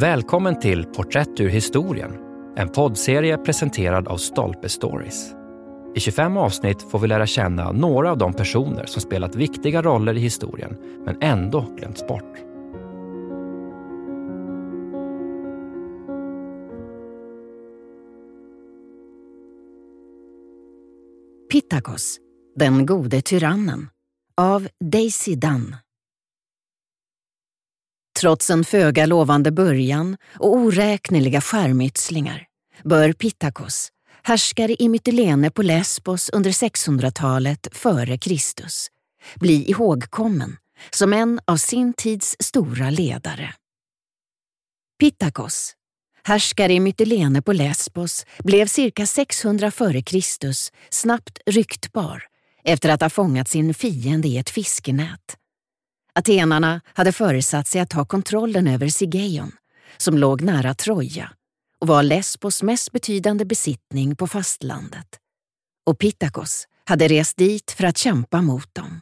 Välkommen till Porträtt ur historien, en poddserie presenterad av Stolpe Stories. I 25 avsnitt får vi lära känna några av de personer som spelat viktiga roller i historien, men ändå glömts bort. Pittakos, den gode tyrannen, av Daisy Dunn. Trots en föga lovande början och oräkneliga skärmytslingar bör Pittakos, härskare i Mytilene på Lesbos under 600-talet före Kristus, bli ihågkommen som en av sin tids stora ledare. Pittakos, härskare i Mytilene på Lesbos, blev cirka 600 f.Kr. snabbt ryktbar efter att ha fångat sin fiende i ett fiskenät. Atenarna hade föresatt sig att ta kontrollen över Sigeion, som låg nära Troja och var Lesbos mest betydande besittning på fastlandet. Och Pittakos hade rest dit för att kämpa mot dem.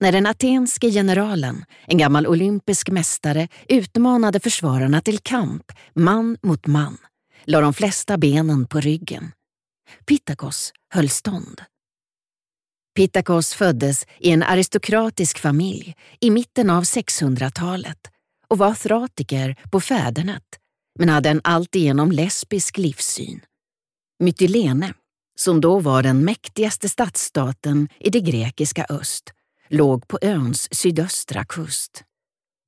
När den atenske generalen, en gammal olympisk mästare, utmanade försvararna till kamp, man mot man, la de flesta benen på ryggen. Pittakos höll stånd. Pittakos föddes i en aristokratisk familj i mitten av 600-talet och var thratiker på fädernet, men hade en alltigenom lesbisk livssyn. Mytilene, som då var den mäktigaste stadsstaten i det grekiska öst, låg på öns sydöstra kust.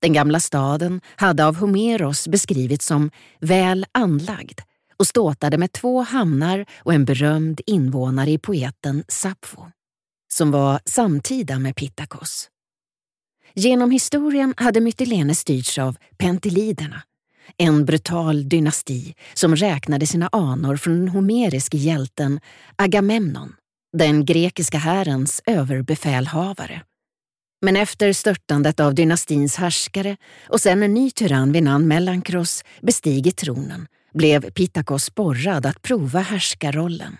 Den gamla staden hade av Homeros beskrivits som väl anlagd och ståtade med två hamnar och en berömd invånare i poeten Sappho, som var samtida med Pittakos. Genom historien hade Mytilene styrts av penteliderna, en brutal dynasti som räknade sina anor från den homeriske hjälten Agamemnon, den grekiska härens överbefälhavare. Men efter störtandet av dynastins härskare och sen en ny tyrann vid namn Mellankros bestigit tronen blev Pittakos sporrad att prova härskarrollen.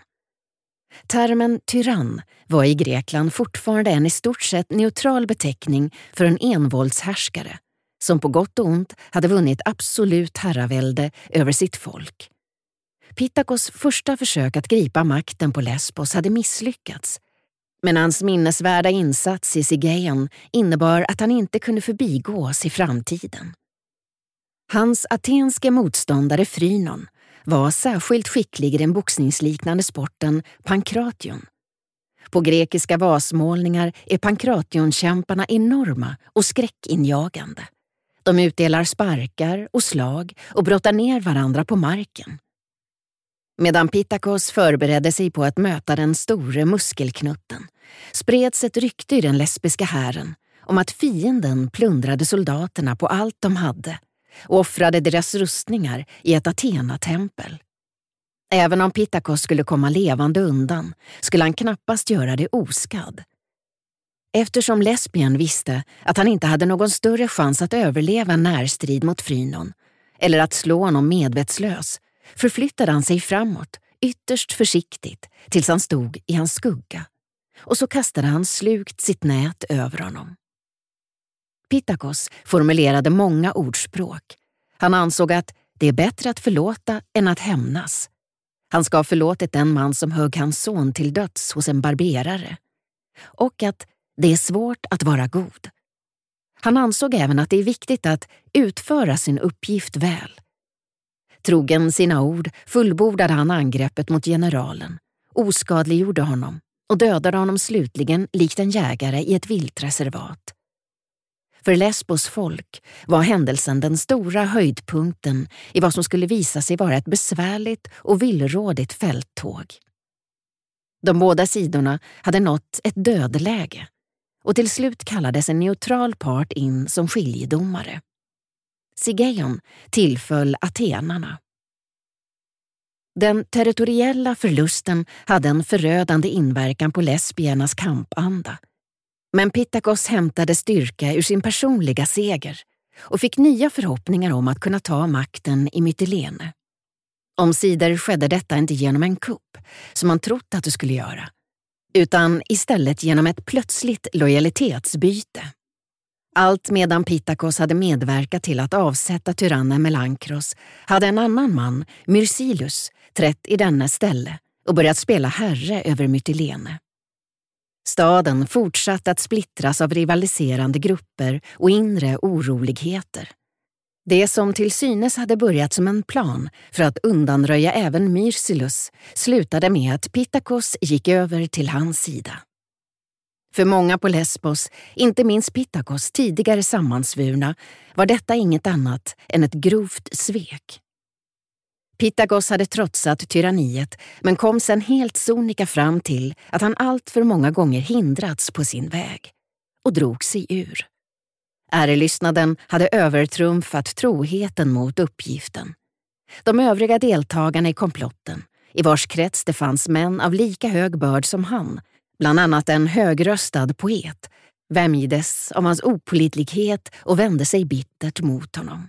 Termen tyrann var i Grekland fortfarande en i stort sett neutral beteckning för en envåldshärskare som på gott och ont hade vunnit absolut herravälde över sitt folk. Pittakos första försök att gripa makten på Lesbos hade misslyckats men hans minnesvärda insats i Sigeion innebar att han inte kunde förbigås i framtiden. Hans atenske motståndare Frynon var särskilt skicklig i den boxningsliknande sporten pankration. På grekiska vasmålningar är pankrationkämparna enorma och skräckinjagande. De utdelar sparkar och slag och brottar ner varandra på marken. Medan Pittakos förberedde sig på att möta den store muskelknutten spreds ett rykte i den lesbiska hären om att fienden plundrade soldaterna på allt de hade och offrade deras rustningar i ett Athena-tempel. Även om Pittakos skulle komma levande undan skulle han knappast göra det oskadd. Eftersom lesbien visste att han inte hade någon större chans att överleva en närstrid mot Frynon eller att slå honom medvetslös förflyttade han sig framåt ytterst försiktigt tills han stod i hans skugga och så kastade han slukt sitt nät över honom. Pittakos formulerade många ordspråk. Han ansåg att det är bättre att förlåta än att hämnas. Han ska ha förlåtit den man som högg hans son till döds hos en barberare. Och att det är svårt att vara god. Han ansåg även att det är viktigt att utföra sin uppgift väl. Trogen sina ord fullbordade han angreppet mot generalen, oskadliggjorde honom och dödade honom slutligen likt en jägare i ett viltreservat. För Lesbos folk var händelsen den stora höjdpunkten i vad som skulle visa sig vara ett besvärligt och villrådigt fälttåg. De båda sidorna hade nått ett dödläge och till slut kallades en neutral part in som skiljedomare. Sigeion tillföll atenarna. Den territoriella förlusten hade en förödande inverkan på lesbiernas kampanda. Men Pittakos hämtade styrka ur sin personliga seger och fick nya förhoppningar om att kunna ta makten i Mytilene. Omsider skedde detta inte genom en kupp, som man trott att det skulle göra, utan istället genom ett plötsligt lojalitetsbyte. Allt medan Pitakos hade medverkat till att avsätta tyrannen Melankros hade en annan man, Myrsilus, trätt i dennes ställe och börjat spela herre över Mytilene. Staden fortsatte att splittras av rivaliserande grupper och inre oroligheter. Det som till synes hade börjat som en plan för att undanröja även Myrsilus slutade med att Pittakos gick över till hans sida. För många på Lesbos, inte minst Pittakos tidigare sammansvurna, var detta inget annat än ett grovt svek. Pitagos hade trotsat tyranniet men kom sen helt sonika fram till att han alltför många gånger hindrats på sin väg och drog sig ur. Ärelystnaden hade övertrumfat troheten mot uppgiften. De övriga deltagarna i komplotten, i vars krets det fanns män av lika hög börd som han, bland annat en högröstad poet, vämjdes av hans opolitlighet och vände sig bittert mot honom.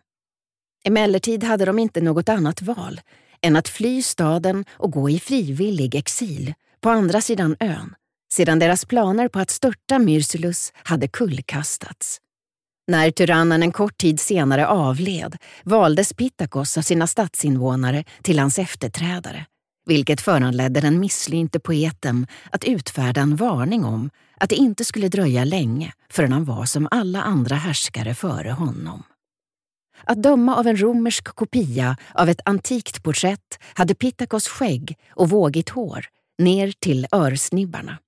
Emellertid hade de inte något annat val än att fly staden och gå i frivillig exil på andra sidan ön, sedan deras planer på att störta Myrsulus hade kullkastats. När tyrannen en kort tid senare avled valdes Pittakos av sina stadsinvånare till hans efterträdare, vilket föranledde den misslynte poeten att utfärda en varning om att det inte skulle dröja länge förrän han var som alla andra härskare före honom. Att döma av en romersk kopia av ett antikt porträtt hade Pittakos skägg och vågigt hår ner till örsnibbarna.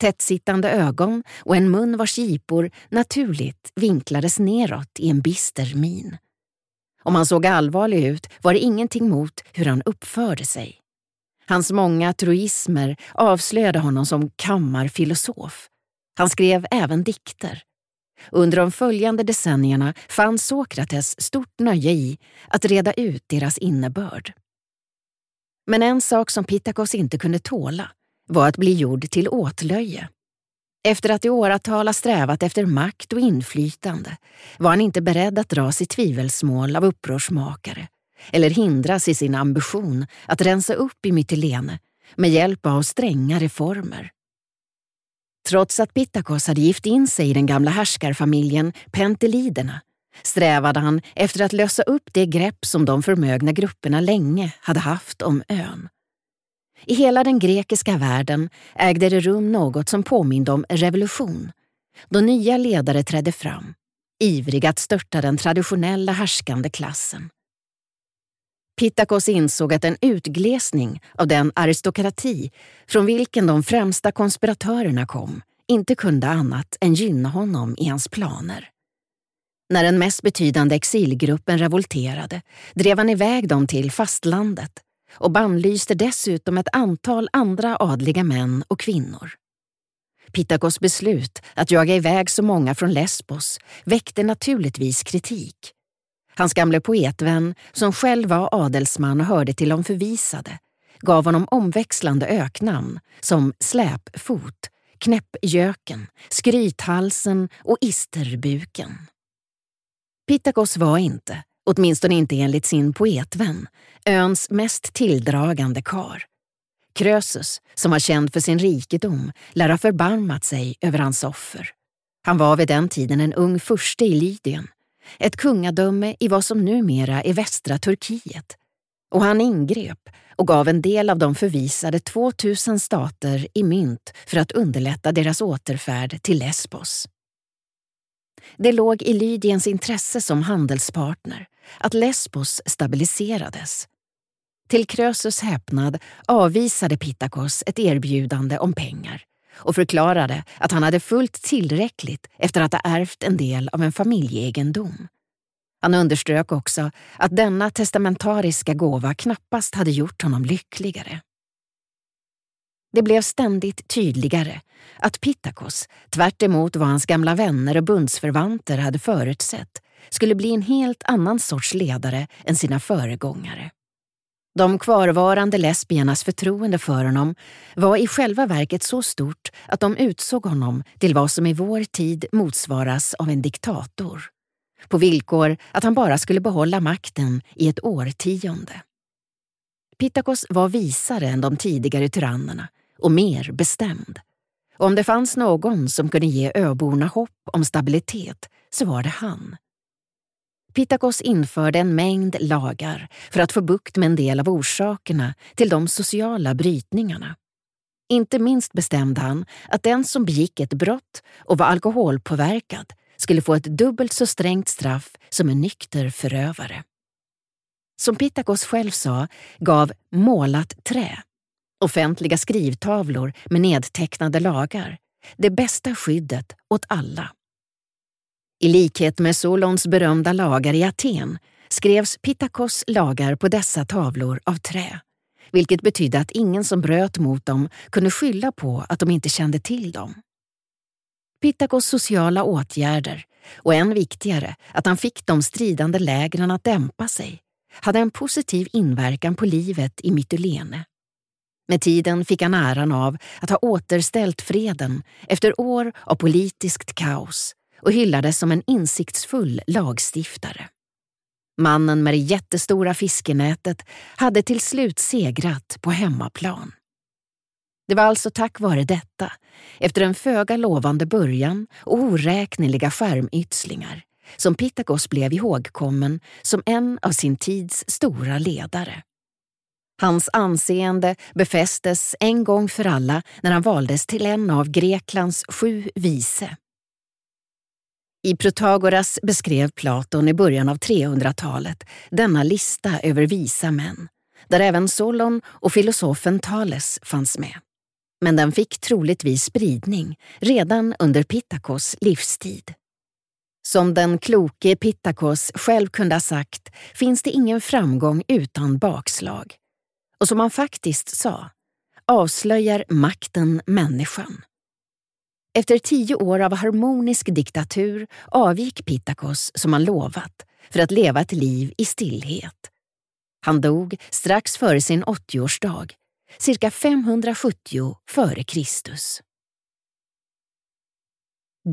Tättsittande ögon och en mun vars gipor naturligt vinklades neråt i en bister min. Om han såg allvarlig ut var det ingenting mot hur han uppförde sig. Hans många truismer avslöjade honom som kammarfilosof. Han skrev även dikter under de följande decennierna fann Sokrates stort nöje i att reda ut deras innebörd. Men en sak som Pittakos inte kunde tåla var att bli gjord till åtlöje. Efter att i åratal ha strävat efter makt och inflytande var han inte beredd att dras i tvivelsmål av upprorsmakare eller hindras i sin ambition att rensa upp i Mytilene med hjälp av stränga reformer. Trots att Pittakos hade gift in sig i den gamla härskarfamiljen Penteliderna strävade han efter att lösa upp det grepp som de förmögna grupperna länge hade haft om ön. I hela den grekiska världen ägde det rum något som påminde om revolution, då nya ledare trädde fram, ivriga att störta den traditionella härskande klassen. Pittakos insåg att en utglesning av den aristokrati från vilken de främsta konspiratörerna kom inte kunde annat än gynna honom i hans planer. När den mest betydande exilgruppen revolterade drev han iväg dem till fastlandet och bannlyste dessutom ett antal andra adliga män och kvinnor. Pittakos beslut att jaga iväg så många från Lesbos väckte naturligtvis kritik. Hans gamle poetvän, som själv var adelsman och hörde till de förvisade, gav honom omväxlande öknamn som Släpfot, Knäppjöken, Skrythalsen och Isterbuken. Pittakos var inte, åtminstone inte enligt sin poetvän, öns mest tilldragande kar. Krösus, som var känd för sin rikedom, lär ha förbarmat sig över hans offer. Han var vid den tiden en ung furste i Lydien ett kungadöme i vad som numera är västra Turkiet. Och han ingrep och gav en del av de förvisade 2000 stater i mynt för att underlätta deras återfärd till Lesbos. Det låg i Lydiens intresse som handelspartner att Lesbos stabiliserades. Till Krösus häpnad avvisade Pittakos ett erbjudande om pengar och förklarade att han hade fullt tillräckligt efter att ha ärvt en del av en familjeegendom. Han underströk också att denna testamentariska gåva knappast hade gjort honom lyckligare. Det blev ständigt tydligare att Pittakos, tvärt vad hans gamla vänner och bundsförvanter hade förutsett, skulle bli en helt annan sorts ledare än sina föregångare. De kvarvarande lesbiernas förtroende för honom var i själva verket så stort att de utsåg honom till vad som i vår tid motsvaras av en diktator. På villkor att han bara skulle behålla makten i ett årtionde. Pittakos var visare än de tidigare tyrannerna och mer bestämd. Och om det fanns någon som kunde ge öborna hopp om stabilitet så var det han. Pitakos införde en mängd lagar för att få bukt med en del av orsakerna till de sociala brytningarna. Inte minst bestämde han att den som begick ett brott och var alkoholpåverkad skulle få ett dubbelt så strängt straff som en nykter förövare. Som Pitakos själv sa gav målat trä, offentliga skrivtavlor med nedtecknade lagar, det bästa skyddet åt alla. I likhet med Solons berömda lagar i Aten skrevs Pittakos lagar på dessa tavlor av trä, vilket betydde att ingen som bröt mot dem kunde skylla på att de inte kände till dem. Pittakos sociala åtgärder, och än viktigare att han fick de stridande lägren att dämpa sig, hade en positiv inverkan på livet i Mytilene. Med tiden fick han äran av att ha återställt freden efter år av politiskt kaos och hyllades som en insiktsfull lagstiftare. Mannen med det jättestora fiskenätet hade till slut segrat på hemmaplan. Det var alltså tack vare detta, efter en föga lovande början och oräkneliga skärmytslingar, som Pitagos blev ihågkommen som en av sin tids stora ledare. Hans anseende befästes en gång för alla när han valdes till en av Greklands sju vise. I Protagoras beskrev Platon i början av 300-talet denna lista över visa män, där även Solon och filosofen Thales fanns med. Men den fick troligtvis spridning redan under Pittakos livstid. Som den kloke Pittakos själv kunde ha sagt finns det ingen framgång utan bakslag. Och som han faktiskt sa, avslöjar makten människan. Efter tio år av harmonisk diktatur avgick Pittakos som han lovat för att leva ett liv i stillhet. Han dog strax före sin 80-årsdag, cirka 570 före Kristus.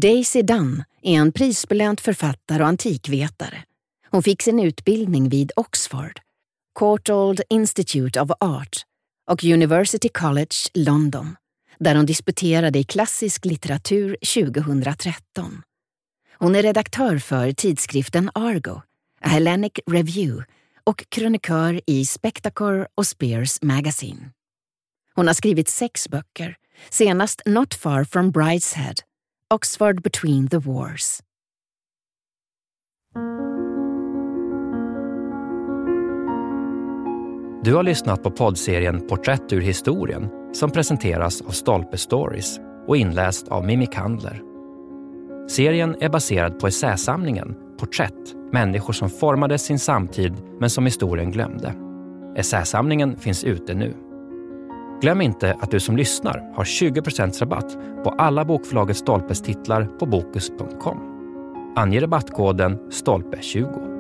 Daisy Dunn är en prisbelönt författare och antikvetare. Hon fick sin utbildning vid Oxford, Courtauld Institute of Art och University College London där hon disputerade i klassisk litteratur 2013. Hon är redaktör för tidskriften Argo, A Hellenic Review och krönikör i Spectacore och Spears Magazine. Hon har skrivit sex böcker, senast Not far from Brideshead, Oxford between the wars. Du har lyssnat på poddserien Porträtt ur historien som presenteras av Stolpe Stories och inläst av Mimmi Kandler. Serien är baserad på essäsamlingen Porträtt, människor som formade sin samtid men som historien glömde. Essäsamlingen finns ute nu. Glöm inte att du som lyssnar har 20% rabatt på alla bokförlaget Stolpes titlar på Bokus.com. Ange rabattkoden STOLPE20.